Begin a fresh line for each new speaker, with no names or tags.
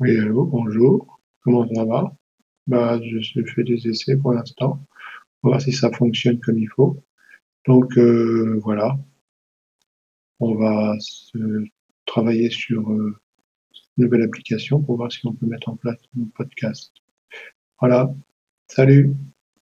Oui, allô, bonjour. Comment ça va? Bah, je fais des essais pour l'instant, pour voir si ça fonctionne comme il faut. Donc, euh, voilà, on va se travailler sur euh, une nouvelle application pour voir si on peut mettre en place un podcast. Voilà, salut!